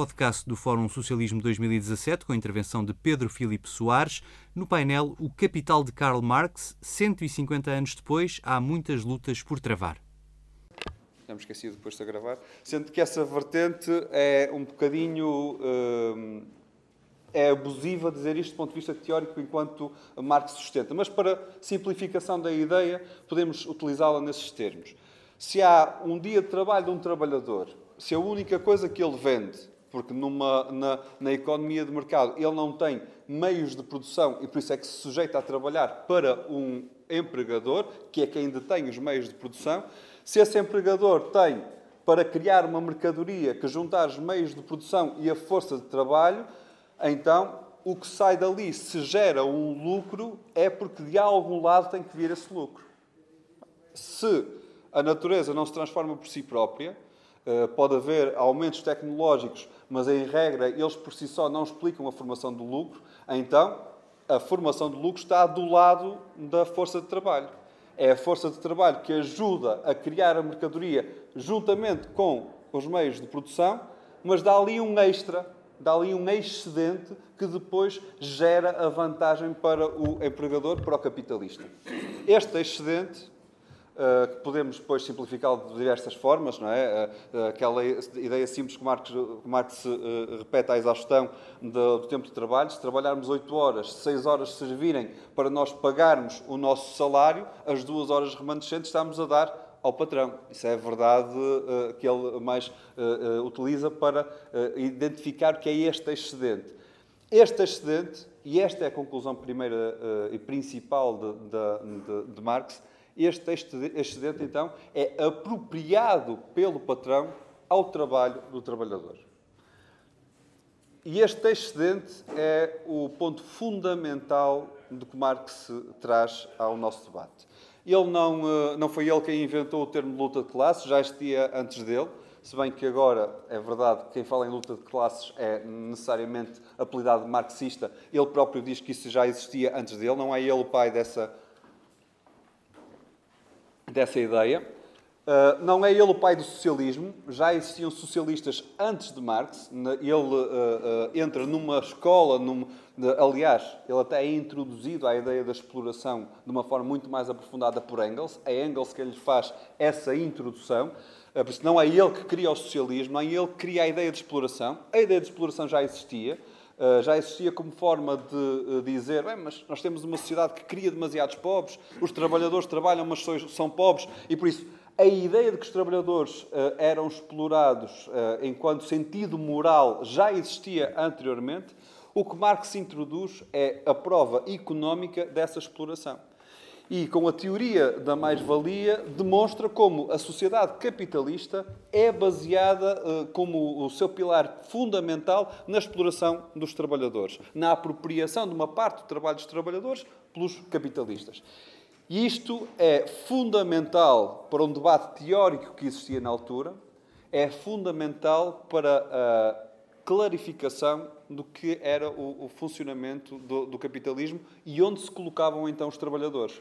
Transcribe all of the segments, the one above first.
podcast do Fórum Socialismo 2017, com a intervenção de Pedro Filipe Soares. No painel, o Capital de Karl Marx, 150 anos depois, há muitas lutas por travar. Temos esquecido depois de gravar. Sendo que essa vertente é um bocadinho. Hum, é abusiva dizer isto do ponto de vista teórico enquanto Marx sustenta. Mas para simplificação da ideia, podemos utilizá-la nesses termos. Se há um dia de trabalho de um trabalhador, se a única coisa que ele vende, porque numa, na, na economia de mercado ele não tem meios de produção e por isso é que se sujeita a trabalhar para um empregador, que é quem detém os meios de produção, se esse empregador tem para criar uma mercadoria que juntar os meios de produção e a força de trabalho, então o que sai dali, se gera um lucro, é porque de algum lado tem que vir esse lucro. Se a natureza não se transforma por si própria, eh, pode haver aumentos tecnológicos, mas em regra eles por si só não explicam a formação do lucro, então a formação do lucro está do lado da força de trabalho. É a força de trabalho que ajuda a criar a mercadoria juntamente com os meios de produção, mas dá ali um extra dá ali um excedente que depois gera a vantagem para o empregador, para o capitalista. Este excedente, que podemos depois simplificá-lo de diversas formas, não é? Eh, eh, aquela ideia simples que Marx, Marx repete à exaustão do, tempo de trabalho, se trabalharmos 8 horas, 6 horas servirem para nós pagarmos o nosso salário, as duas horas remanescentes estamos a dar ao patrão. Isso é a verdade que ele mais utiliza para identificar que é este excedente. Este excedente, e esta é a conclusão primeira e principal de, de, de, de Marx, este excedente, então, é apropriado pelo patrão ao trabalho do trabalhador. E este excedente é o ponto fundamental do que Marx traz ao nosso debate. Ele não, eh, não foi ele quem inventou o termo luta de classes, já existia antes dele, se bem que agora é verdade que quem fala em luta de classes é necessariamente apelidado marxista. Ele próprio diz que isso já existia antes dele, não é ele o pai dessa, dessa ideia. Uh, não é ele o pai do socialismo, já existiam socialistas antes de Marx. Ele uh, uh, entra numa escola, num, aliás, ele até é introduzido à ideia da exploração de uma forma muito mais aprofundada por Engels. É Engels que lhe faz essa introdução. Não é ele que cria o socialismo, não é ele que cria a ideia de exploração. A ideia de exploração já existia. Já existia como forma de dizer, bem, mas nós temos uma sociedade que cria demasiados pobres, os trabalhadores trabalham, mas são pobres, e por isso a ideia de que os trabalhadores uh, eram explorados enquanto sentido moral já existia anteriormente. O que Marx introduz é a prova económica dessa exploração. E com a teoria da mais-valia, demonstra como a sociedade capitalista é baseada uh, como o seu pilar fundamental na exploração dos trabalhadores, na apropriação de uma parte do trabalho dos trabalhadores pelos capitalistas. Isto é fundamental para um debate teórico que existia na altura, é fundamental para a clarificação do que era o, funcionamento do, capitalismo e onde se colocavam então os trabalhadores.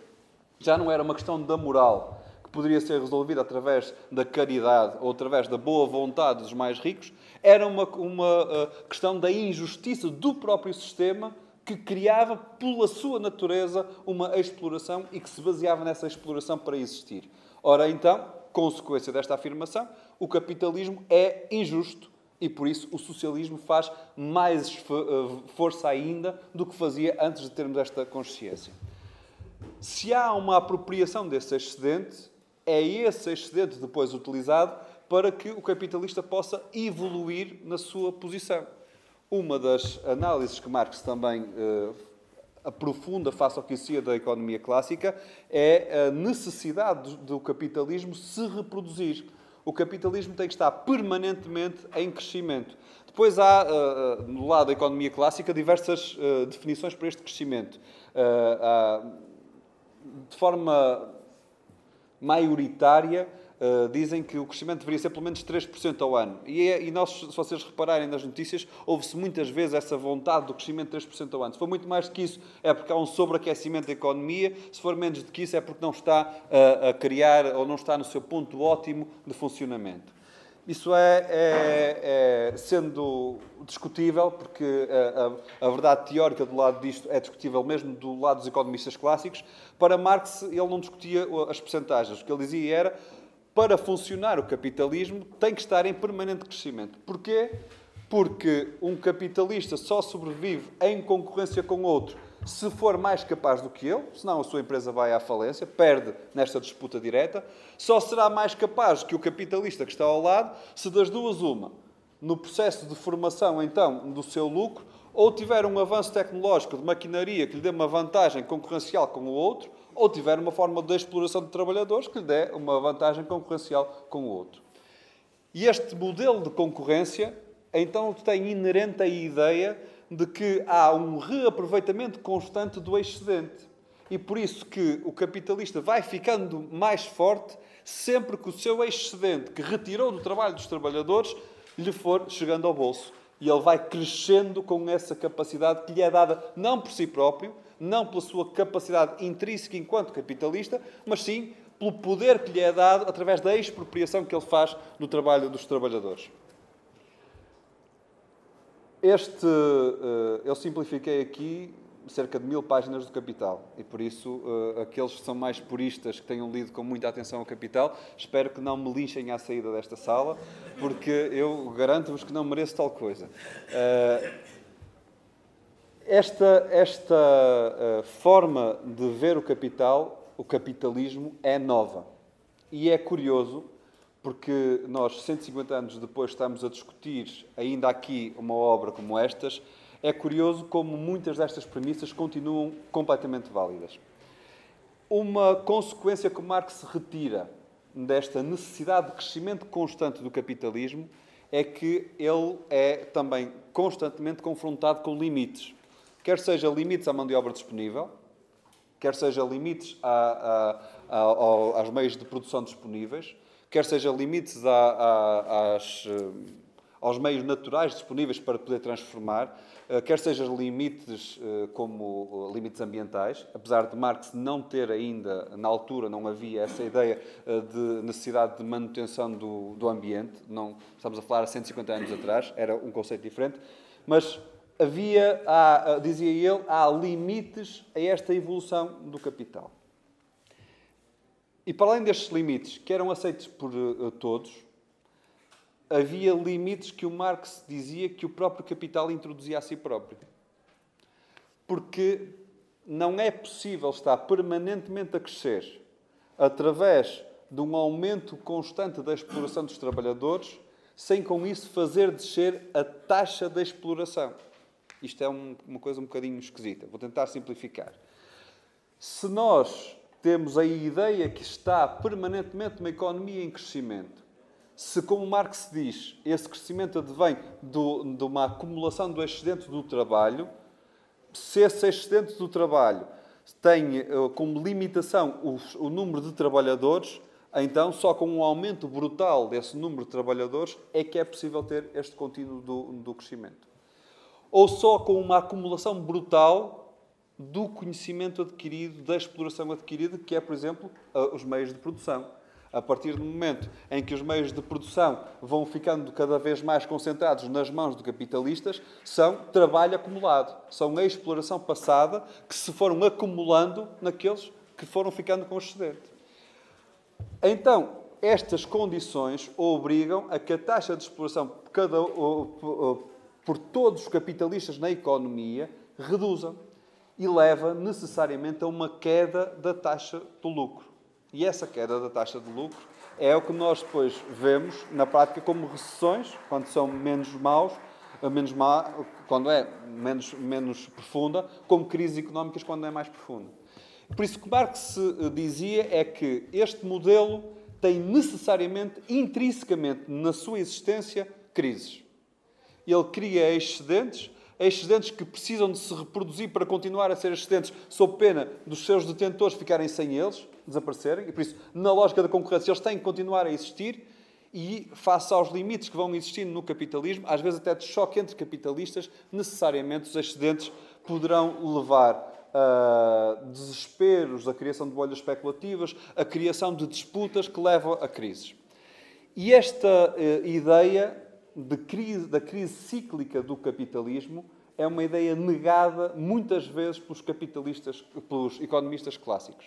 Já não era uma questão da moral, que poderia ser resolvida através da caridade ou através da boa vontade dos mais ricos, era uma, uma uh, questão da injustiça do próprio sistema que criava, pela sua natureza, uma exploração e que se baseava nessa exploração para existir. Ora, então, consequência desta afirmação, o capitalismo é injusto e, por isso, o socialismo faz mais eh, força ainda do que fazia antes de termos esta consciência. Se há uma apropriação desse excedente, é esse excedente depois utilizado para que o capitalista possa evoluir na sua posição. Uma das análises que Marx também uh, aprofunda face ao que existia da economia clássica é a necessidade do capitalismo se reproduzir. O capitalismo tem que estar permanentemente em crescimento. Depois há, uh, no lado da economia clássica, diversas definições para este crescimento. De forma maioritária, Uh, dizem que o crescimento deveria ser pelo menos 3% ao ano. E, é, e, nós, se vocês repararem nas notícias, houve-se muitas vezes essa vontade do crescimento de 3% ao ano. Se for muito mais do que isso, é porque há um sobreaquecimento da economia. Se for menos do que isso, é porque não está uh, a criar ou não está no seu ponto ótimo de funcionamento. Isso é, é, é sendo discutível, porque a, a, a, verdade teórica do lado disto é discutível mesmo do lado dos economistas clássicos. Para Marx, ele não discutia as percentagens. O que ele dizia era, para funcionar o capitalismo, tem que estar em permanente crescimento. Porquê? Porque um capitalista só sobrevive em concorrência com outro se for mais capaz do que ele, senão a sua empresa vai à falência, perde nesta disputa direta. Só será mais capaz que o capitalista que está ao lado se das duas uma, no processo de formação então do seu lucro, ou tiver um avanço tecnológico de maquinaria que lhe dê uma vantagem concorrencial com o outro, ou tiver uma forma de exploração de trabalhadores que lhe dê uma vantagem concorrencial com o outro. E este modelo de concorrência então tem inerente a ideia de que há um reaproveitamento constante do excedente. E por isso que o capitalista vai ficando mais forte sempre que o seu excedente, que retirou do trabalho dos trabalhadores, lhe for chegando ao bolso. E ele vai crescendo com essa capacidade que lhe é dada não por si próprio, não pela sua capacidade intrínseca enquanto capitalista, mas sim pelo poder que lhe é dado através da expropriação que ele faz no trabalho dos trabalhadores. Este, uh, eu simplifiquei aqui cerca de mil páginas do Capital e por isso uh, aqueles que são mais puristas que tenham lido com muita atenção o Capital espero que não me lixem à saída desta sala porque eu garanto-vos que não mereço tal coisa. Uh, esta esta forma de ver o capital, o capitalismo, é nova e é curioso porque nós, 150 anos depois, estamos a discutir ainda aqui uma obra como estas, é curioso como muitas destas premissas continuam completamente válidas. Uma consequência que Marx retira desta necessidade de crescimento constante do capitalismo é que ele é também constantemente confrontado com limites. Quer seja limites à mão de obra disponível, quer seja limites a, a, a, aos meios de produção disponíveis, quer seja limites a, a, às, eh, aos meios naturais disponíveis para poder transformar, eh, quer seja limites eh, como limites ambientais, apesar de Marx não ter ainda, na altura, não havia essa ideia de necessidade de manutenção do, do ambiente, não estamos a falar há 150 anos atrás, era um conceito diferente, mas havia, há, dizia ele, há limites a esta evolução do capital. E para além destes limites, que eram aceitos por uh, todos, havia limites que o Marx dizia que o próprio capital introduzia a si próprio. Porque não é possível estar permanentemente a crescer através de um aumento constante da exploração dos trabalhadores, sem com isso fazer descer a taxa da exploração. Isto é um, uma coisa um bocadinho esquisita. Vou tentar simplificar. Se nós temos a ideia que está permanentemente uma economia em crescimento. Se, como Marx diz, esse crescimento advém do, de uma acumulação do excedente do trabalho, se esse excedente do trabalho tem eh, como limitação o, o número de trabalhadores, então só com um aumento brutal desse número de trabalhadores é que é possível ter este contínuo do, do crescimento. Ou só com uma acumulação brutal do conhecimento adquirido, da exploração adquirida, que é, por exemplo, os meios de produção. A partir do momento em que os meios de produção vão ficando cada vez mais concentrados nas mãos de capitalistas, são trabalho acumulado, são a exploração passada que se foram acumulando naqueles que foram ficando com excedente. Então, estas condições obrigam a que a taxa de exploração por, cada, por todos os capitalistas na economia reduzam e leva necessariamente a uma queda da taxa do lucro. E essa queda da taxa de lucro é o que nós depois vemos na prática como recessões, quando são menos maus, menos má, quando é menos, menos profunda, como crises económicas quando é mais profunda. Por isso, o que Marx eh, dizia é que este modelo tem necessariamente, intrinsecamente, na sua existência, crises. Ele cria excedentes excedentes que precisam de se reproduzir para continuar a ser excedentes, sob pena dos seus detentores ficarem sem eles, desaparecerem, e por isso, na lógica da concorrência, eles têm que continuar a existir, e face aos limites que vão existindo no capitalismo, às vezes até de choque entre capitalistas, necessariamente os excedentes poderão levar a desesperos, a criação de bolhas especulativas, a criação de disputas que levam a crises. E esta uh, ideia de crise, da crise cíclica do capitalismo é uma ideia negada muitas vezes pelos capitalistas, pelos economistas clássicos.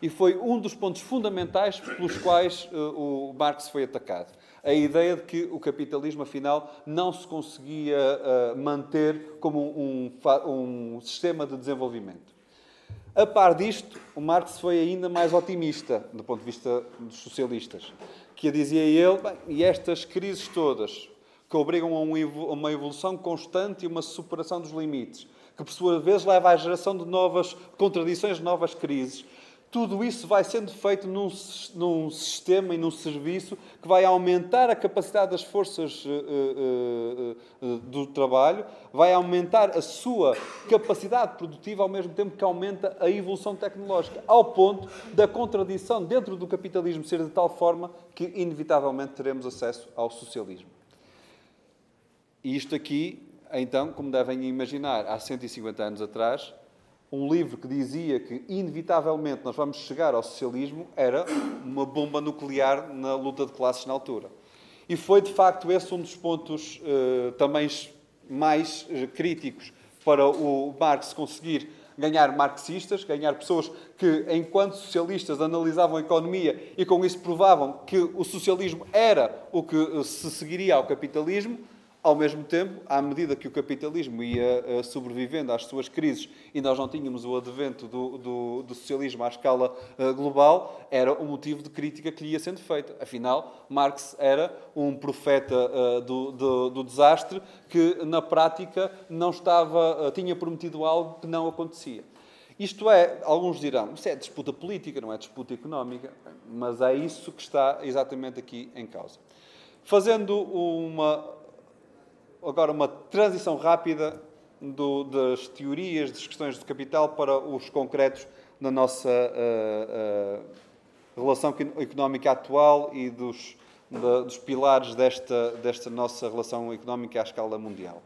E foi um dos pontos fundamentais pelos quais uh, o Marx foi atacado. A ideia de que o capitalismo, afinal, não se conseguia uh, manter como um, um, um sistema de desenvolvimento. A par disto, o Marx foi ainda mais otimista do ponto de vista dos socialistas, que dizia ele, e estas crises todas, que obrigam a uma evolução constante e uma superação dos limites, que por sua vez leva à geração de novas contradições, de novas crises. Tudo isso vai sendo feito num, num, sistema e num serviço que vai aumentar a capacidade das forças uh, uh, uh, do trabalho, vai aumentar a sua capacidade produtiva ao mesmo tempo que aumenta a evolução tecnológica, ao ponto da contradição dentro do capitalismo ser de tal forma que, inevitavelmente, teremos acesso ao socialismo. E isto aqui, então, como devem imaginar, há 150 anos atrás, um livro que dizia que, inevitavelmente, nós vamos chegar ao socialismo era uma bomba nuclear na luta de classes na altura. E foi, de facto, esse um dos pontos uh, também mais uh, críticos para o Marx conseguir ganhar marxistas, ganhar pessoas que, enquanto socialistas, analisavam a economia e com isso provavam que o socialismo era o que eh, se seguiria ao capitalismo, ao mesmo tempo, à medida que o capitalismo ia uh, sobrevivendo às suas crises e nós não tínhamos o advento do, do, do socialismo à escala uh, global, era um motivo de crítica que lhe ia sendo feito. Afinal, Marx era um profeta uh, do, do, do, desastre que, na prática, não estava, tinha prometido algo que não acontecia. Isto é, alguns dirão, isso é disputa política, não é disputa económica, mas é isso que está exatamente aqui em causa. Fazendo uma agora uma transição rápida do, das teorias, das questões do capital para os concretos da nossa uh, uh, relação económica atual e dos, dos pilares desta, desta nossa relação económica à escala mundial.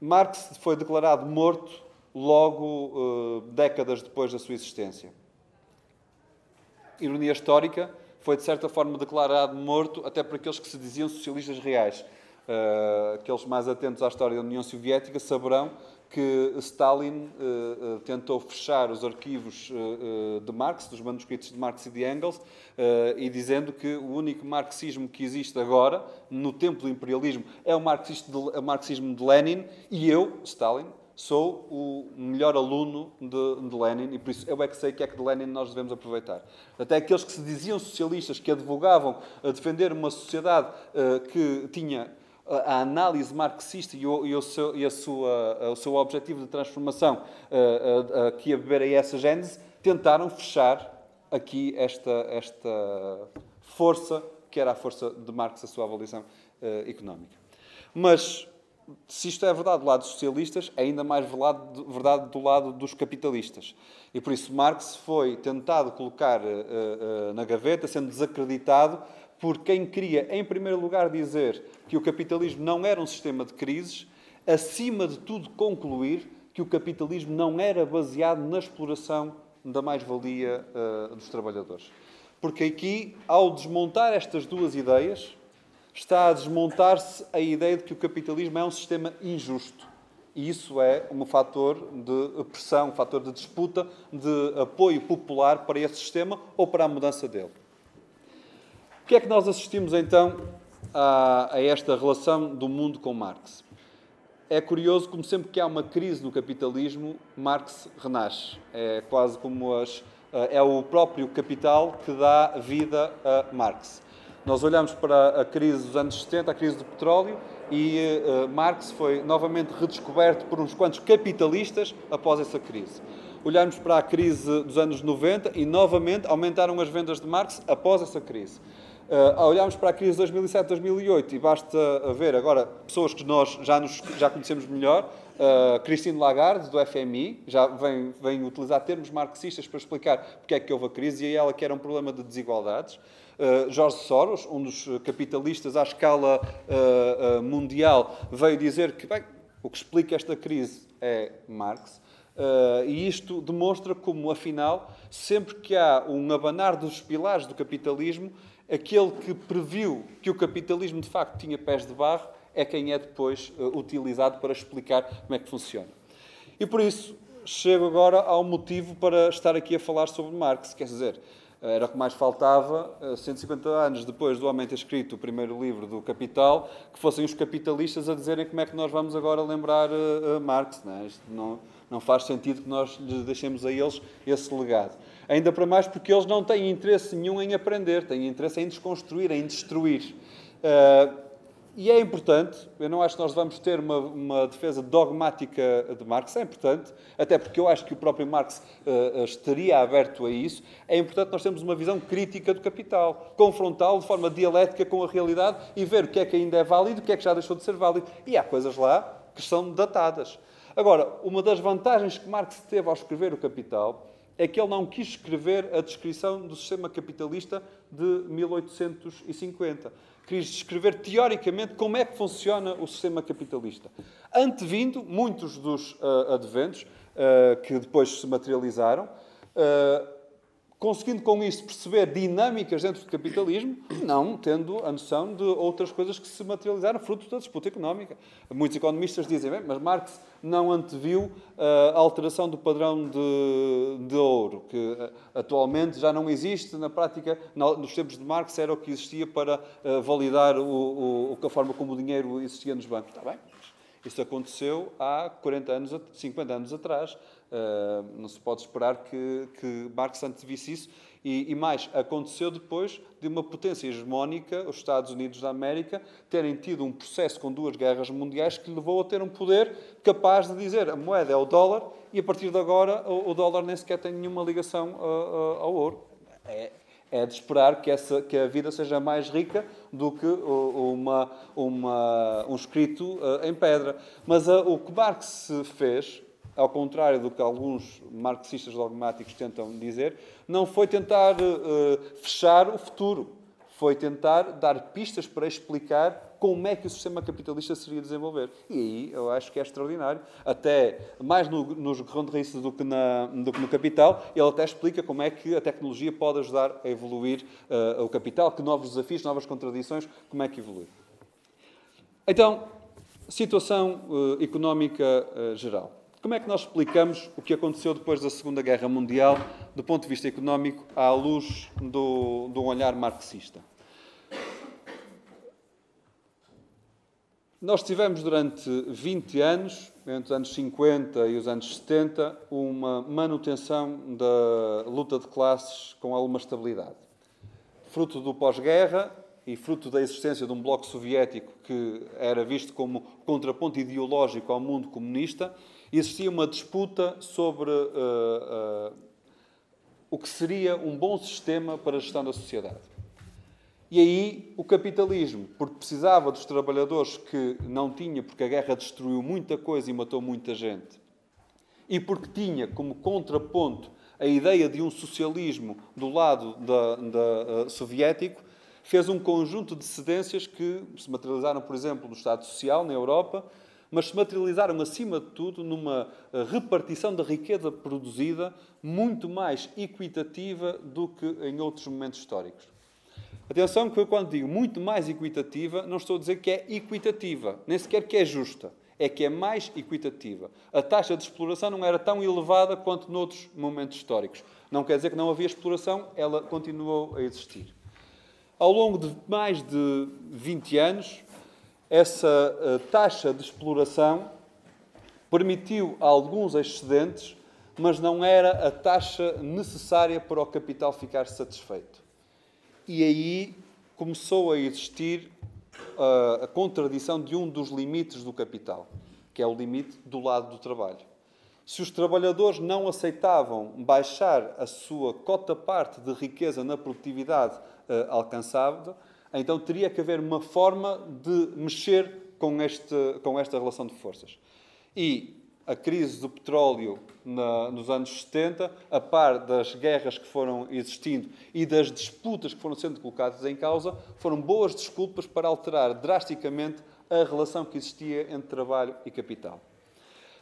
Marx foi declarado morto logo uh, décadas depois da sua existência. Ironia histórica, foi de certa forma declarado morto até por aqueles que se diziam socialistas reais. Uh, aqueles mais atentos à história da União Soviética saberão que Stalin uh, uh, tentou fechar os arquivos de Marx, dos manuscritos de Marx e de Engels, e dizendo que o único marxismo que existe agora, no tempo do imperialismo, é o de, o marxismo de Lenin, e eu, Stalin, sou o melhor aluno de, de, Lenin e por isso eu é que sei que é que de Lenin nós devemos aproveitar. Até aqueles que se diziam socialistas, que advogavam a defender uma sociedade uh, que tinha a análise marxista e, o, e, o seu, e a sua, o seu objetivo de transformação uh, uh, aqui a beber a essa gênese, tentaram fechar aqui esta, esta força, que era a força de Marx, a sua avaliação económica. Mas se isto é verdade do lado dos socialistas, é ainda mais verdade do lado dos capitalistas. E por isso Marx foi tentado colocar uh, uh, na gaveta, sendo desacreditado por quem queria, em primeiro lugar, dizer que o capitalismo não era um sistema de crises, acima de tudo, concluir que o capitalismo não era baseado na exploração da mais-valia uh, dos trabalhadores. Porque aqui, ao desmontar estas duas ideias, está a desmontar-se a ideia de que o capitalismo é um sistema injusto. E isso é um fator de pressão, um fator de disputa, de apoio popular para esse sistema ou para a mudança dele. O que é que nós assistimos então a, a esta relação do mundo com Marx? É curioso como sempre que há uma crise no capitalismo, Marx renasce. É quase como as, é o próprio capital que dá vida a Marx. Nós olhamos para a crise dos anos 70, a crise do petróleo, e uh, Marx foi novamente redescoberto por uns quantos capitalistas após essa crise. Olhamos para a crise dos anos 90 e novamente aumentaram as vendas de Marx após essa crise. Uh, olhamos para a crise de 2007-2008 e basta ver agora pessoas que nós já, nos, já conhecemos melhor, uh, Lagarde, do FMI, já vem, vem utilizar termos marxistas para explicar porque é que houve a crise e ela que era um problema de desigualdades. Uh, Jorge Soros, um dos capitalistas à escala uh, uh, mundial, veio dizer que bem, o que explica esta crise é Marx. e isto demonstra como, afinal, sempre que há um abanar dos pilares do capitalismo, aquele que previu que o capitalismo de facto tinha pés de barro, é quem é depois uh, utilizado para explicar como é que funciona. E por isso chego agora ao motivo para estar aqui a falar sobre Marx, quer dizer, era o que mais faltava, 150 eh, anos depois do homem ter escrito o primeiro livro do Capital, que fossem os capitalistas a dizerem como é que nós vamos agora lembrar uh, Marx. Não, é? Não, não faz sentido que nós lhes deixemos a eles esse legado. Ainda para mais porque eles não têm interesse nenhum em aprender, têm interesse em desconstruir, em destruir. Uh, e é importante, eu não acho que nós vamos ter uma, uma, defesa dogmática de Marx, é importante, até porque eu acho que o próprio Marx uh, estaria aberto a isso. É importante nós termos uma visão crítica do capital, confrontá-lo de forma dialética com a realidade e ver o que é que ainda é válido, o que é que já deixou de ser válido. E há coisas lá que são datadas. Agora, uma das vantagens que Marx teve ao escrever o Capital é que ele não quis escrever a descrição do sistema capitalista de 1850 quis descrever teoricamente como é que funciona o sistema capitalista. Antevindo muitos dos uh, adventos uh, que depois se materializaram, uh, conseguindo com isso perceber dinâmicas dentro do capitalismo, não tendo a noção de outras coisas que se materializaram fruto da disputa económica. Muitos economistas dizem, bem, mas Marx não anteviu a alteração do padrão de, de ouro, que eh, atualmente já não existe, na prática, nos tempos de Marx era o que existia para eh, validar o, o, a forma como o dinheiro existia nos bancos. Está bem? Isso aconteceu há 40 anos, 50 anos atrás. Uh, não se pode esperar que, que Marx antevisse isso. E, e, mais, aconteceu depois de uma potência hegemónica, os Estados Unidos da América, terem tido um processo com duas guerras mundiais que levou a ter um poder capaz de dizer a moeda é o dólar e a partir de agora o, o dólar nem sequer tem nenhuma ligação uh, uh, ao ouro. É, é de esperar que, essa, que a vida seja mais rica do que uma, uma, um escrito em pedra. Mas o que Marx fez, ao contrário do que alguns marxistas dogmáticos tentam dizer, não foi tentar uh, fechar o futuro foi tentar dar pistas para explicar como é que o sistema capitalista seria desenvolver. E aí eu acho que é extraordinário. Até mais no, no Grande Raíces do, que do que no Capital, ele até explica como é que a tecnologia pode ajudar a evoluir uh, o capital, que novos desafios, novas contradições, como é que evolui. Então, situação uh, económica geral. Como é que nós explicamos o que aconteceu depois da Segunda Guerra Mundial, do ponto de vista económico, à luz do, do olhar marxista? Nós tivemos durante 20 anos, entre os anos 50 e os anos 70, uma manutenção da luta de classes com alguma estabilidade. Fruto do pós-guerra e fruto da existência de um bloco soviético que era visto como contraponto ideológico ao mundo comunista, existia uma disputa sobre uh, uh, o que seria um bom sistema para a gestão da sociedade. E aí o capitalismo, porque precisava dos trabalhadores que não tinha, porque a guerra destruiu muita coisa e matou muita gente, e porque tinha como contraponto a ideia de um socialismo do lado da, da, uh, soviético, fez um conjunto de cedências que se materializaram, por exemplo, no Estado Social, na Europa, mas se materializaram, acima de tudo, numa uh, repartição da riqueza produzida muito mais equitativa do que em outros momentos históricos. Atenção que eu quando digo muito mais equitativa, não estou a dizer que é equitativa, nem sequer que é justa. É que é mais equitativa. A taxa de exploração não era tão elevada quanto noutros momentos históricos. Não quer dizer que não havia exploração, ela continuou a existir. Ao longo de mais de 20 anos, essa eh, taxa de exploração permitiu alguns excedentes, mas não era a taxa necessária para o capital ficar satisfeito e aí começou a existir a, a contradição de um dos limites do capital, que é o limite do lado do trabalho. Se os trabalhadores não aceitavam baixar a sua cota-parte de riqueza na produtividade uh, alcançada, então teria que haver uma forma de mexer com, este, com esta relação de forças. E a crise do petróleo na, nos anos 70, a par das guerras que foram existindo e das disputas que foram sendo colocadas em causa, foram boas desculpas para alterar drasticamente a relação que existia entre trabalho e capital.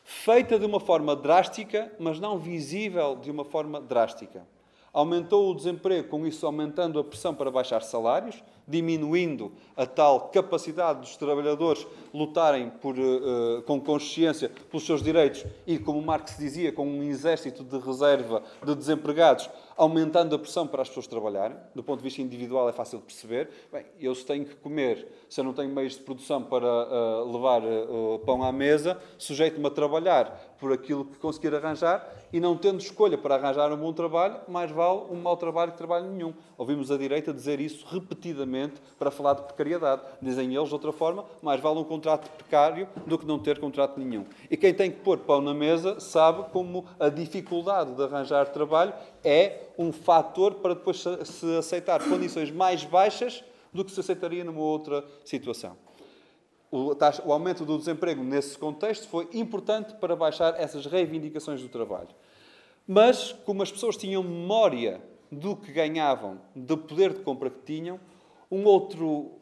Feita de uma forma drástica, mas não visível de uma forma drástica. aumentou o desemprego, com isso aumentando a pressão para baixar salários, diminuindo a tal capacidade dos trabalhadores lutarem por, uh, com consciência pelos seus direitos e, como Marx dizia, com um exército de reserva de desempregados, aumentando a pressão para as pessoas trabalharem. Do ponto de vista individual é fácil de perceber. Bem, eu se tenho que comer, se eu não tenho meios de produção para uh, levar uh, pão à mesa, sujeito-me a trabalhar por aquilo que conseguir arranjar e não tendo escolha para arranjar um bom trabalho, mais vale um mau trabalho que trabalho nenhum. Ouvimos a direita dizer isso repetidamente para falar de precariedade. Dizem eles, de outra forma, mais vale um contrato precário do que não ter contrato nenhum. E quem tem que pôr pão na mesa sabe como a dificuldade de arranjar trabalho é um fator para depois se aceitar condições mais baixas do que se aceitaria numa outra situação. O, taxa, o, aumento do desemprego nesse contexto foi importante para baixar essas reivindicações do trabalho. Mas, como as pessoas tinham memória do que ganhavam, do poder de compra que tinham, um outro,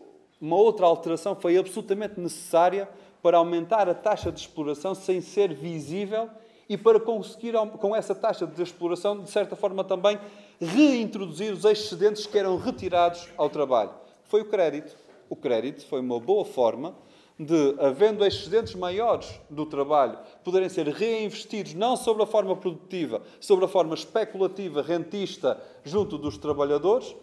uma outra alteração foi absolutamente necessária para aumentar a taxa de exploração sem ser visível e para conseguir, com essa taxa de exploração, de certa forma também, reintroduzir os excedentes que eram retirados ao trabalho. Foi o crédito. O crédito foi uma boa forma de, havendo excedentes maiores do trabalho, poderem ser reinvestidos não sobre a forma produtiva, sobre a forma especulativa, rentista, junto dos trabalhadores,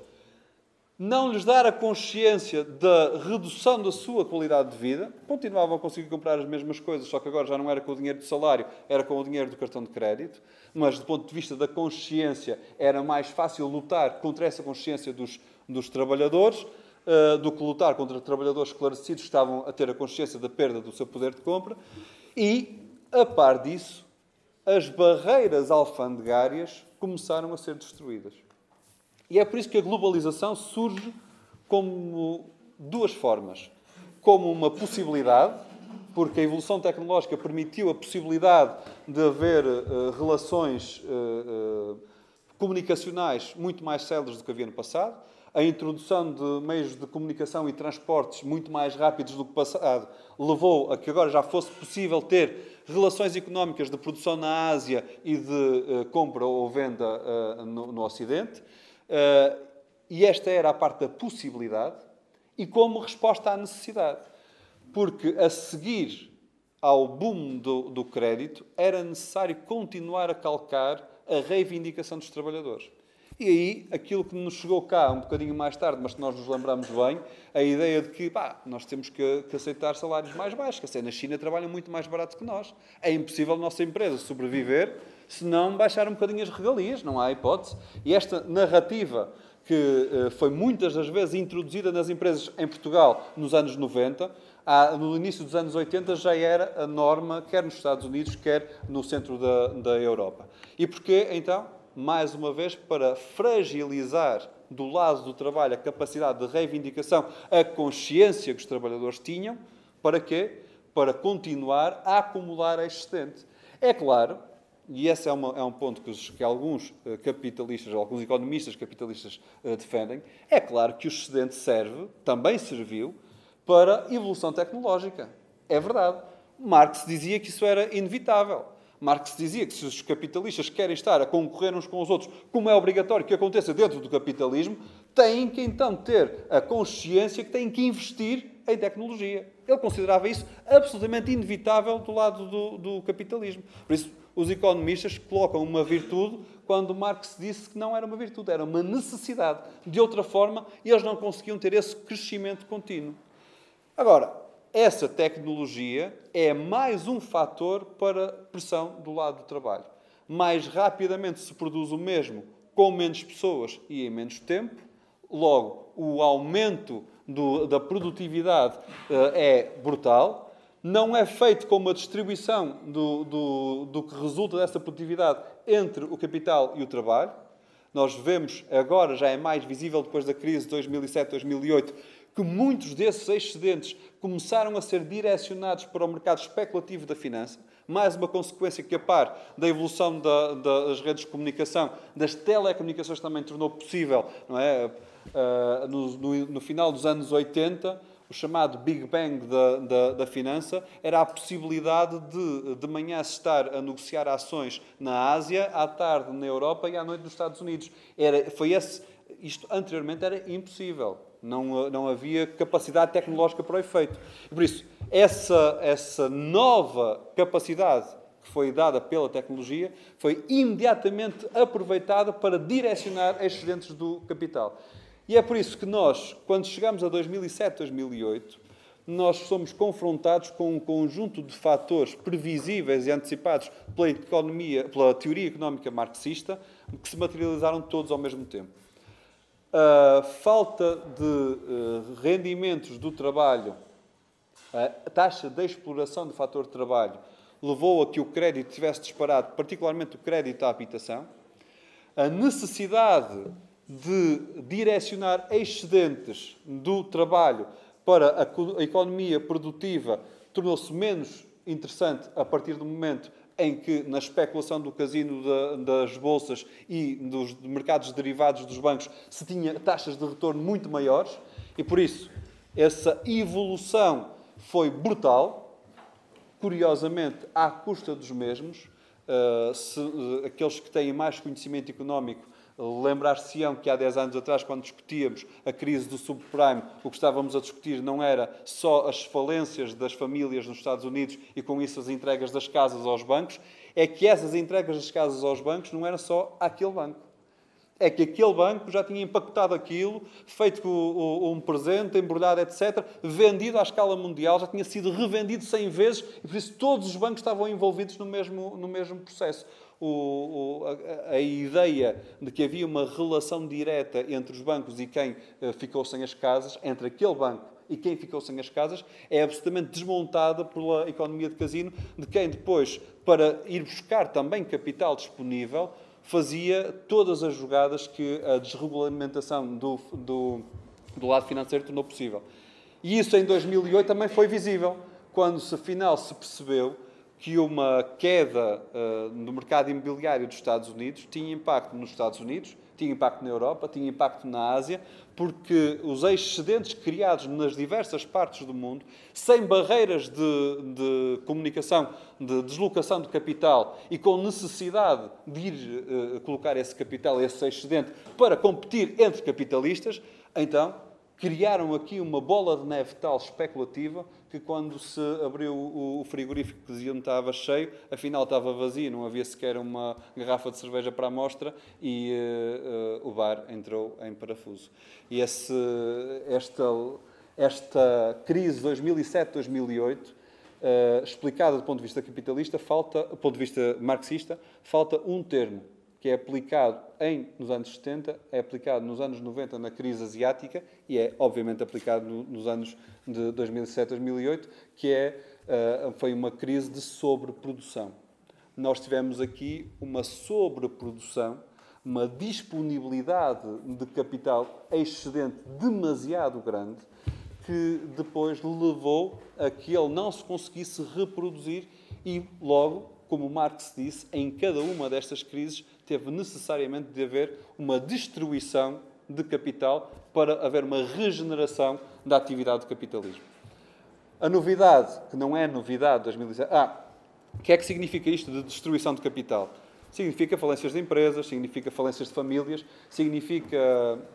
não lhes dar a consciência da redução da sua qualidade de vida, continuavam a conseguir comprar as mesmas coisas, só que agora já não era com o dinheiro do salário, era com o dinheiro do cartão de crédito, mas do ponto de vista da consciência era mais fácil lutar contra essa consciência dos, dos trabalhadores uh, do que lutar contra trabalhadores esclarecidos que estavam a ter a consciência da perda do seu poder de compra e, a par disso, as barreiras alfandegárias começaram a ser destruídas. E é por isso que a globalização surge como duas formas. Como uma possibilidade, porque a evolução tecnológica permitiu a possibilidade de haver uh, relações uh, uh, comunicacionais muito mais céleres do que havia no passado, a introdução de meios de comunicação e transportes muito mais rápidos do que passado levou a que agora já fosse possível ter relações económicas de produção na Ásia e de compra ou venda no, no Ocidente. Uh, e esta era a parte da possibilidade e como resposta à necessidade. Porque a seguir ao boom do, do crédito era necessário continuar a calcar a reivindicação dos trabalhadores. E aí, aquilo que nos chegou cá um bocadinho mais tarde, mas que nós nos lembramos bem, a ideia de que pá, nós temos que, que aceitar salários mais baixos, que assim, na China trabalham muito mais barato que nós. É impossível a nossa empresa sobreviver se não baixar um bocadinho as regalias, não há hipótese. E esta narrativa que eh, foi muitas das vezes introduzida nas empresas em Portugal nos anos 90, no início dos anos 80 já era a norma, quer nos Estados Unidos, quer no centro da, da Europa. E porquê, então? Mais uma vez, para fragilizar do lado do trabalho a capacidade de reivindicação, a consciência que os trabalhadores tinham, para quê? Para continuar a acumular excedente. É claro e esse é, uma, é um ponto que, os, que, alguns eh, capitalistas, alguns economistas capitalistas uh, defendem, é claro que o excedente serve, também serviu, para evolução tecnológica. É verdade. Marx dizia que isso era inevitável. Marx dizia que se os capitalistas querem estar a concorrer uns com os outros, como é obrigatório que aconteça dentro do capitalismo, têm que então ter a consciência que têm que investir em tecnologia. Ele considerava isso absolutamente inevitável do lado do, do capitalismo. Por isso, os economistas colocam uma virtude quando Marx disse que não era uma virtude, era uma necessidade. De outra forma, eles não conseguiam ter esse crescimento contínuo. Agora, essa tecnologia é mais um fator para pressão do lado do trabalho. Mais rapidamente se produz o mesmo com menos pessoas e em menos tempo. Logo, o aumento do, da produtividade uh, é brutal não é feito com uma distribuição do, do, do, que resulta dessa produtividade entre o capital e o trabalho. Nós vemos agora, já é mais visível depois da crise de 2007-2008, que muitos desses excedentes começaram a ser direcionados para o mercado especulativo da finança. Mais uma consequência que, a par da evolução da, das redes de comunicação, das telecomunicações, também tornou possível, não é? Uh, no, no, no final dos anos 80, o chamado Big Bang da, da, da, finança era a possibilidade de, de manhã se estar a negociar ações na Ásia, à tarde na Europa e à noite nos Estados Unidos. Era, foi esse, isto anteriormente era impossível. Não, não havia capacidade tecnológica para o efeito. Por isso, essa, essa nova capacidade que foi dada pela tecnologia foi imediatamente aproveitada para direcionar excedentes do capital. E é por isso que nós, quando chegamos a 2007, 2008, nós somos confrontados com um conjunto de fatores previsíveis e antecipados pela, economia, pela teoria económica marxista que se materializaram todos ao mesmo tempo. A falta de uh, rendimentos do trabalho, a taxa de exploração do fator de trabalho, levou a que o crédito tivesse disparado, particularmente o crédito à habitação. A necessidade de direcionar excedentes do trabalho para a economia produtiva tornou-se menos interessante a partir do momento em que, na especulação do casino das bolsas e dos mercados derivados dos bancos, se tinha taxas de retorno muito maiores e, por isso, essa evolução foi brutal, curiosamente, à custa dos mesmos. Se, uh, aqueles que têm mais conhecimento económico Lembrar-se-ão que há 10 anos atrás, quando discutíamos a crise do subprime, o que estávamos a discutir não era só as falências das famílias nos Estados Unidos e com isso as entregas das casas aos bancos, é que essas entregas das casas aos bancos não eram só aquele banco. É que aquele banco já tinha empacotado aquilo, feito um presente, embrulhado, etc., vendido à escala mundial, já tinha sido revendido 100 vezes e por isso todos os bancos estavam envolvidos no mesmo, no mesmo processo o, o, a, a, ideia de que havia uma relação direta entre os bancos e quem uh, ficou sem as casas, entre aquele banco e quem ficou sem as casas, é absolutamente desmontada pela economia de casino, de quem depois, para ir buscar também capital disponível, fazia todas as jogadas que a desregulamentação do, do, do lado financeiro tornou possível. E isso em 2008 também foi visível, quando se afinal se percebeu que uma queda uh, no mercado imobiliário dos Estados Unidos tinha impacto nos Estados Unidos, tinha impacto na Europa, tinha impacto na Ásia, porque os excedentes criados nas diversas partes do mundo, sem barreiras de, de comunicação, de deslocação de capital e com necessidade de ir uh, colocar esse capital, esse excedente, para competir entre capitalistas, então criaram aqui uma bola de neve tal especulativa que quando se abriu o frigorífico que dizia que estava cheio, afinal estava vazio, não havia sequer uma garrafa de cerveja para a mostra e uh, uh, o bar entrou em parafuso. E esse, esta, esta crise 2007-2008, uh, explicada do ponto de vista capitalista, falta, do ponto de vista marxista, falta um termo, que é aplicado em, nos anos 70, é aplicado nos anos 90 na crise asiática e é, obviamente, aplicado no, nos anos de 2007, 2008, que é, uh, foi uma crise de sobreprodução. Nós tivemos aqui uma sobreprodução, uma disponibilidade de capital excedente demasiado grande, que depois levou a que ele não se conseguisse reproduzir e, logo, como Marx disse, em cada uma destas crises teve necessariamente de haver uma destruição de capital para haver uma regeneração da atividade do capitalismo. A novidade, que não é novidade de 2017. Ah, o que é que significa isto de destruição de capital? Significa falências de empresas, significa falências de famílias, significa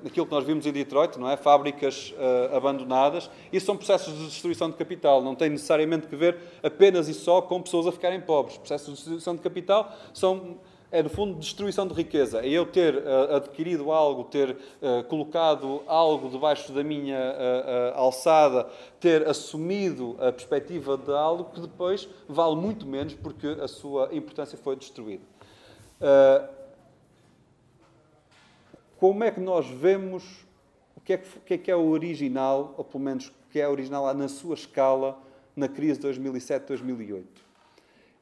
aquilo que nós vimos em Detroit, não é? Fábricas uh, abandonadas. Isso são processos de destruição de capital. Não tem necessariamente que ver apenas e só com pessoas a ficarem pobres. Processos de destruição de capital são é, no fundo, destruição de riqueza. É eu ter uh, adquirido algo, ter uh, colocado algo debaixo da minha uh, alçada, ter assumido a perspectiva de algo que depois vale muito menos porque a sua importância foi destruída. como é que nós vemos o que é que, que é, que é o original, ou pelo menos o que é original na sua escala, na crise de 2007-2008?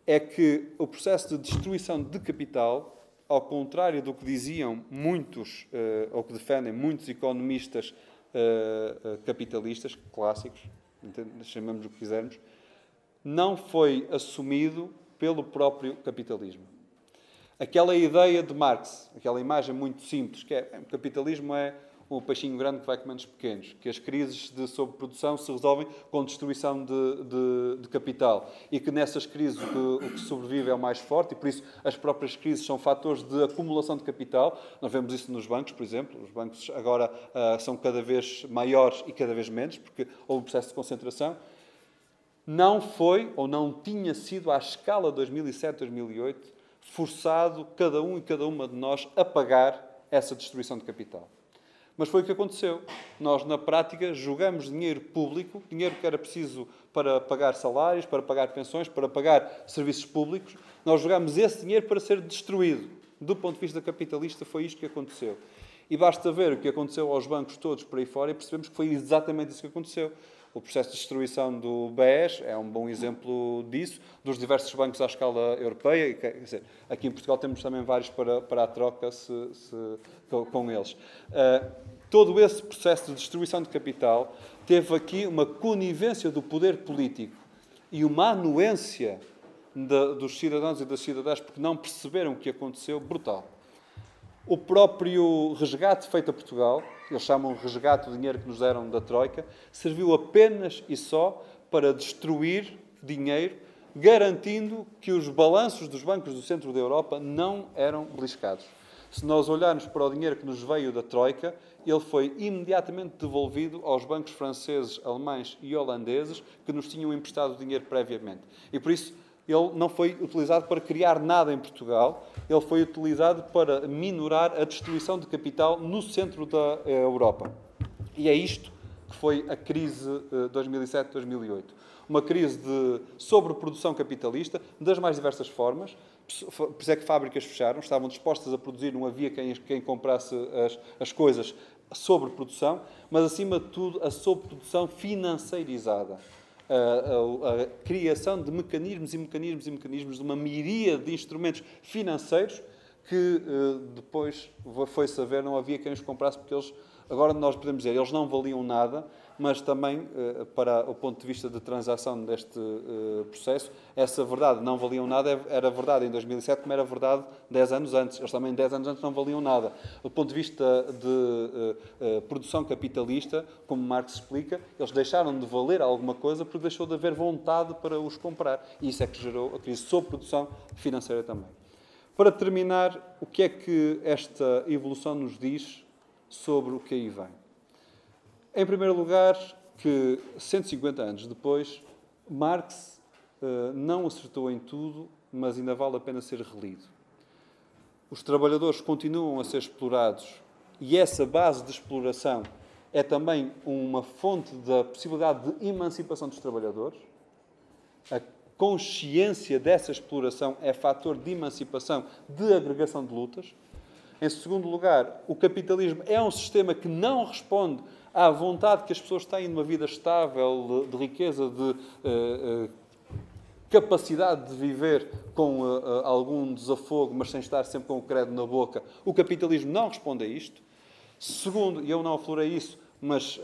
É que o processo de destruição de capital, ao contrário do que diziam muitos, uh, ou que defendem muitos economistas uh, uh, capitalistas clássicos, chamamos o que quisermos, não foi assumido pelo próprio capitalismo. Aquela ideia de Marx, aquela imagem muito simples, que é o capitalismo é o peixinho grande que vai comendo os pequenos, que as crises de sobreprodução se resolvem com destruição de, de, de capital e que nessas crises o que, o que, sobrevive é o mais forte e por isso as próprias crises são fatores de acumulação de capital. Nós vemos isso nos bancos, por exemplo. Os bancos agora uh, são cada vez maiores e cada vez menos porque houve um processo de concentração. Não foi ou não tinha sido à escala 2007-2008 forçado cada um e cada uma de nós a pagar essa destruição de capital. Mas foi o que aconteceu. Nós, na prática, jogamos dinheiro público, dinheiro que era preciso para pagar salários, para pagar pensões, para pagar serviços públicos. Nós jogamos esse dinheiro para ser destruído. Do ponto de vista capitalista, foi isto que aconteceu. E basta ver o que aconteceu aos bancos todos por aí fora e percebemos que foi exatamente isso que aconteceu. O processo de destruição do BES é um bom exemplo disso, dos diversos bancos à escala europeia. Quer dizer, aqui em Portugal temos também vários para, para a troca se, se, com, eles. Uh, todo esse processo de destruição de capital teve aqui uma conivência do poder político e uma anuência de, dos cidadãos e das cidadãs porque não perceberam o que aconteceu brutal. O próprio resgate feito a Portugal, eles chamam de resgate o dinheiro que nos deram da Troika, serviu apenas e só para destruir dinheiro, garantindo que os balanços dos bancos do centro da Europa não eram beliscados. Se nós olharmos para o dinheiro que nos veio da Troika, ele foi imediatamente devolvido aos bancos franceses, alemães e holandeses que nos tinham emprestado dinheiro previamente. E por isso, ele não foi utilizado para criar nada em Portugal, ele foi utilizado para minorar a destruição de capital no centro da eh, Europa. E é isto que foi a crise 2007-2008. Eh, Uma crise de sobreprodução capitalista, das mais diversas formas. Por isso é que fábricas fecharam, estavam dispostas a produzir, não havia quem, quem comprasse as, as coisas sobre produção, mas acima de tudo a sobreprodução financeirizada a, a, a, criação de mecanismos e mecanismos e mecanismos de uma miríade de instrumentos financeiros que uh, depois foi saber não havia quem os comprasse porque eles agora nós podemos dizer eles não valiam nada mas também uh, para o ponto de vista de transação deste uh, processo essa verdade não valiam nada era verdade em 2007 como era verdade 10 anos antes. Eles também 10 anos antes não valiam nada. Do ponto de vista de produção capitalista como Marx explica eles deixaram de valer alguma coisa porque deixou de haver vontade para os comprar. E isso é que gerou a crise sobre produção financeira também. Para terminar, o que é que esta evolução nos diz sobre o que aí vem? Em primeiro lugar, que 150 anos depois, Marx uh, não acertou em tudo, mas ainda vale a pena ser relido. Os trabalhadores continuam a ser explorados e essa base de exploração é também uma fonte da possibilidade de emancipação dos trabalhadores. A consciência dessa exploração é fator de emancipação, de agregação de lutas. Em segundo lugar, o capitalismo é um sistema que não responde à vontade que as pessoas têm de uma vida estável, de, de riqueza, de uh, uh, capacidade de viver com uh, algum desafogo, mas sem estar sempre com o credo na boca. O capitalismo não responde a isto. Segundo, e eu não aflorei isso, mas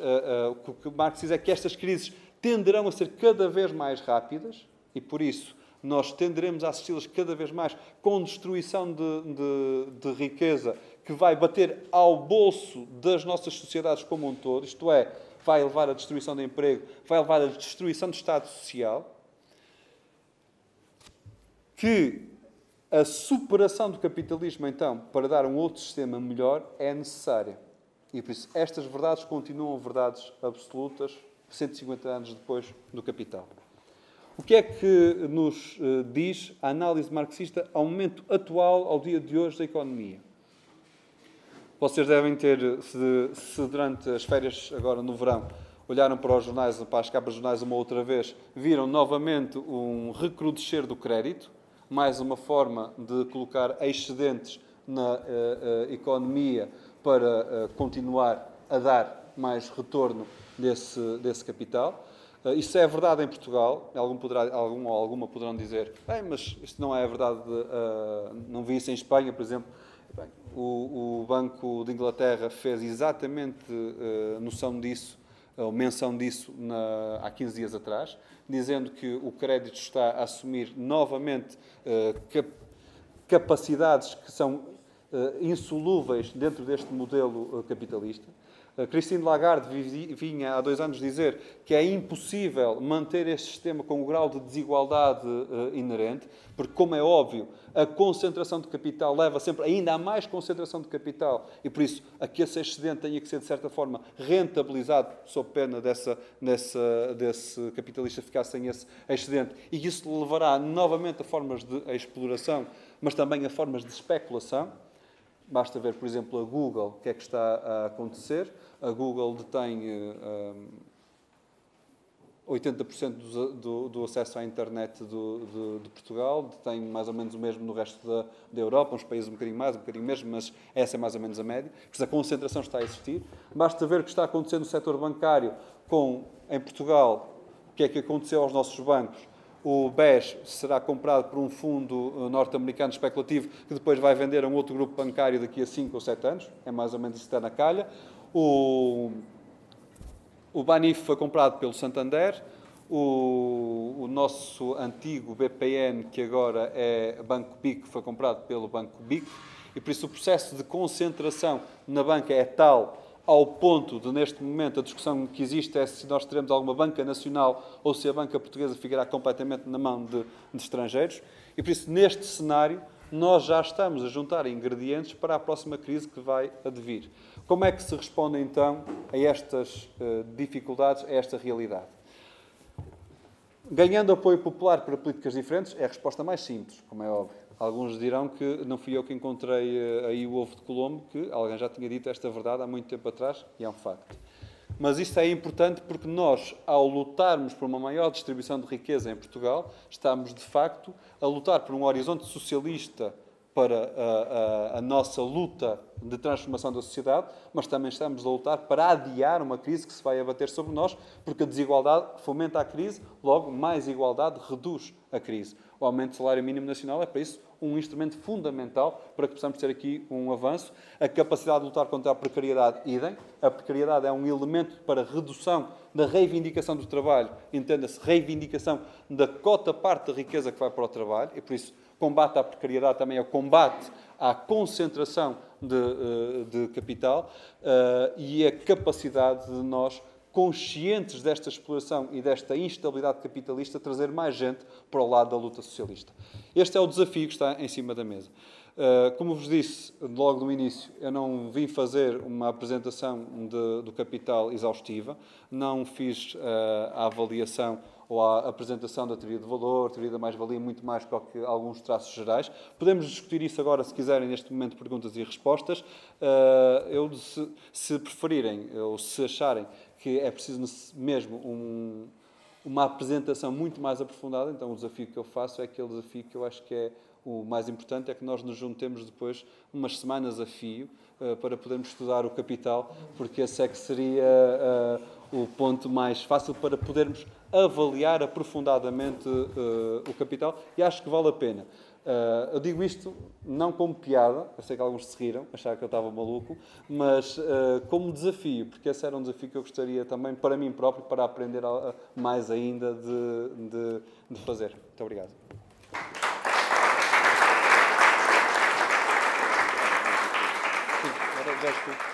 o que Marx diz é que estas crises tenderão a ser cada vez mais rápidas e por isso nós tenderemos a assisti-las cada vez mais com destruição de, de, de, riqueza que vai bater ao bolso das nossas sociedades como um todo, isto é, vai levar à destruição do emprego, vai levar à destruição do Estado Social, que a superação do capitalismo, então, para dar um outro sistema melhor, é necessária. E por isso estas verdades continuam verdades absolutas 150 anos depois do capital. O que é que nos eh, diz a análise marxista ao momento atual, ao dia de hoje, da economia? Vocês devem ter, se, se durante as férias, agora no verão, olharam para os jornais, para as capas dos jornais uma outra vez, viram novamente um recrudescer do crédito, mais uma forma de colocar excedentes na uh, uh, economia para uh, continuar a dar mais retorno desse, desse capital. Isso é verdade em Portugal. Algum, poderá, algum ou alguma poderão dizer, bem, mas isto não é verdade, uh, não vi isso em Espanha, por exemplo. Bem, o, o, Banco de Inglaterra fez exatamente uh, noção disso, ou menção disso, na, há 15 dias atrás, dizendo que o crédito está a assumir novamente cap capacidades que são insolúveis dentro deste modelo capitalista. A Christine Lagarde vinha há dois anos dizer que é impossível manter este sistema com o grau de desigualdade uh, inerente, porque, como é óbvio, a concentração de capital leva sempre ainda a mais concentração de capital e, por isso, aqui esse excedente tenha que ser, de certa forma, rentabilizado sob pena dessa, dessa, desse capitalista ficar sem esse excedente. E isso levará novamente a formas de exploração, mas também a formas de especulação Basta ver, por exemplo, a Google, o que é que está a acontecer. A Google detém um, 80% do, do, do, acesso à internet do, de Portugal, detém mais ou menos o mesmo no resto da, da, Europa, uns países um bocadinho mais, um bocadinho menos, mas essa é mais ou menos a média. Por isso a concentração está a existir. Basta ver o que está acontecendo no setor bancário com, em Portugal, o que é que aconteceu aos nossos bancos o BES será comprado por um fundo eh, norte-americano especulativo que depois vai vender a um outro grupo bancário daqui a 5 ou 7 anos. É mais ou menos isso que está na calha. O, o Banif foi comprado pelo Santander. O, o, nosso antigo BPN, que agora é Banco BIC, foi comprado pelo Banco BIC. E por isso o processo de concentração na banca é tal ao ponto de, neste momento, a discussão que existe é se nós teremos alguma banca nacional ou se a banca portuguesa ficará completamente na mão de, de estrangeiros. E por isso, neste cenário, nós já estamos a juntar ingredientes para a próxima crise que vai advir. Como é que se responde, então, a estas uh, dificuldades, a esta realidade? Ganhando apoio popular para políticas diferentes é a resposta mais simples, como é óbvio. Alguns dirão que não fui eu que encontrei eh, aí o ovo de Colombo, que alguém já tinha dito esta verdade há muito tempo atrás, e é um facto. Mas isto é importante porque nós, ao lutarmos por uma maior distribuição de riqueza em Portugal, estamos, de facto, a lutar por um horizonte socialista para a, a, a, nossa luta de transformação da sociedade, mas também estamos a lutar para adiar uma crise que se vai abater sobre nós, porque a desigualdade fomenta a crise, logo, mais igualdade reduz a crise. O aumento do salário mínimo nacional é, para isso, um instrumento fundamental para que possamos ter aqui um avanço. A capacidade de lutar contra a precariedade, idem. A precariedade é um elemento para redução da reivindicação do trabalho, entenda-se, reivindicação da cota parte da riqueza que vai para o trabalho, e por isso combate à precariedade também é o combate à concentração de, eh, de capital uh, e a capacidade de nós, conscientes desta exploração e desta instabilidade capitalista, trazer mais gente para o lado da luta socialista. Este é o desafio que está em cima da mesa. Uh, como vos disse logo no início, eu não vim fazer uma apresentação de, do capital exaustiva, não fiz a avaliação ou a apresentação da teoria de valor, teoria da mais-valia, muito mais do que alguns traços gerais. Podemos discutir isso agora, se quiserem, neste momento, perguntas e respostas. Eh, eu, se, se preferirem, ou se acharem que é preciso mesmo um, uma apresentação muito mais aprofundada, então o desafio que eu faço é aquele desafio que eu acho que é o mais importante, é que nós nos juntemos depois umas semanas a fio uh, para podermos estudar o capital, porque esse é que seria uh, o ponto mais fácil para podermos avaliar aprofundadamente uh, o capital e acho que vale a pena. Uh, eu digo isto não como piada, eu sei que alguns se riram, acharam que eu estava maluco, mas uh, como desafio, porque esse era um desafio que eu gostaria também para mim próprio, para aprender mais ainda de, de, de fazer. Muito obrigado. Sim, agora já estou.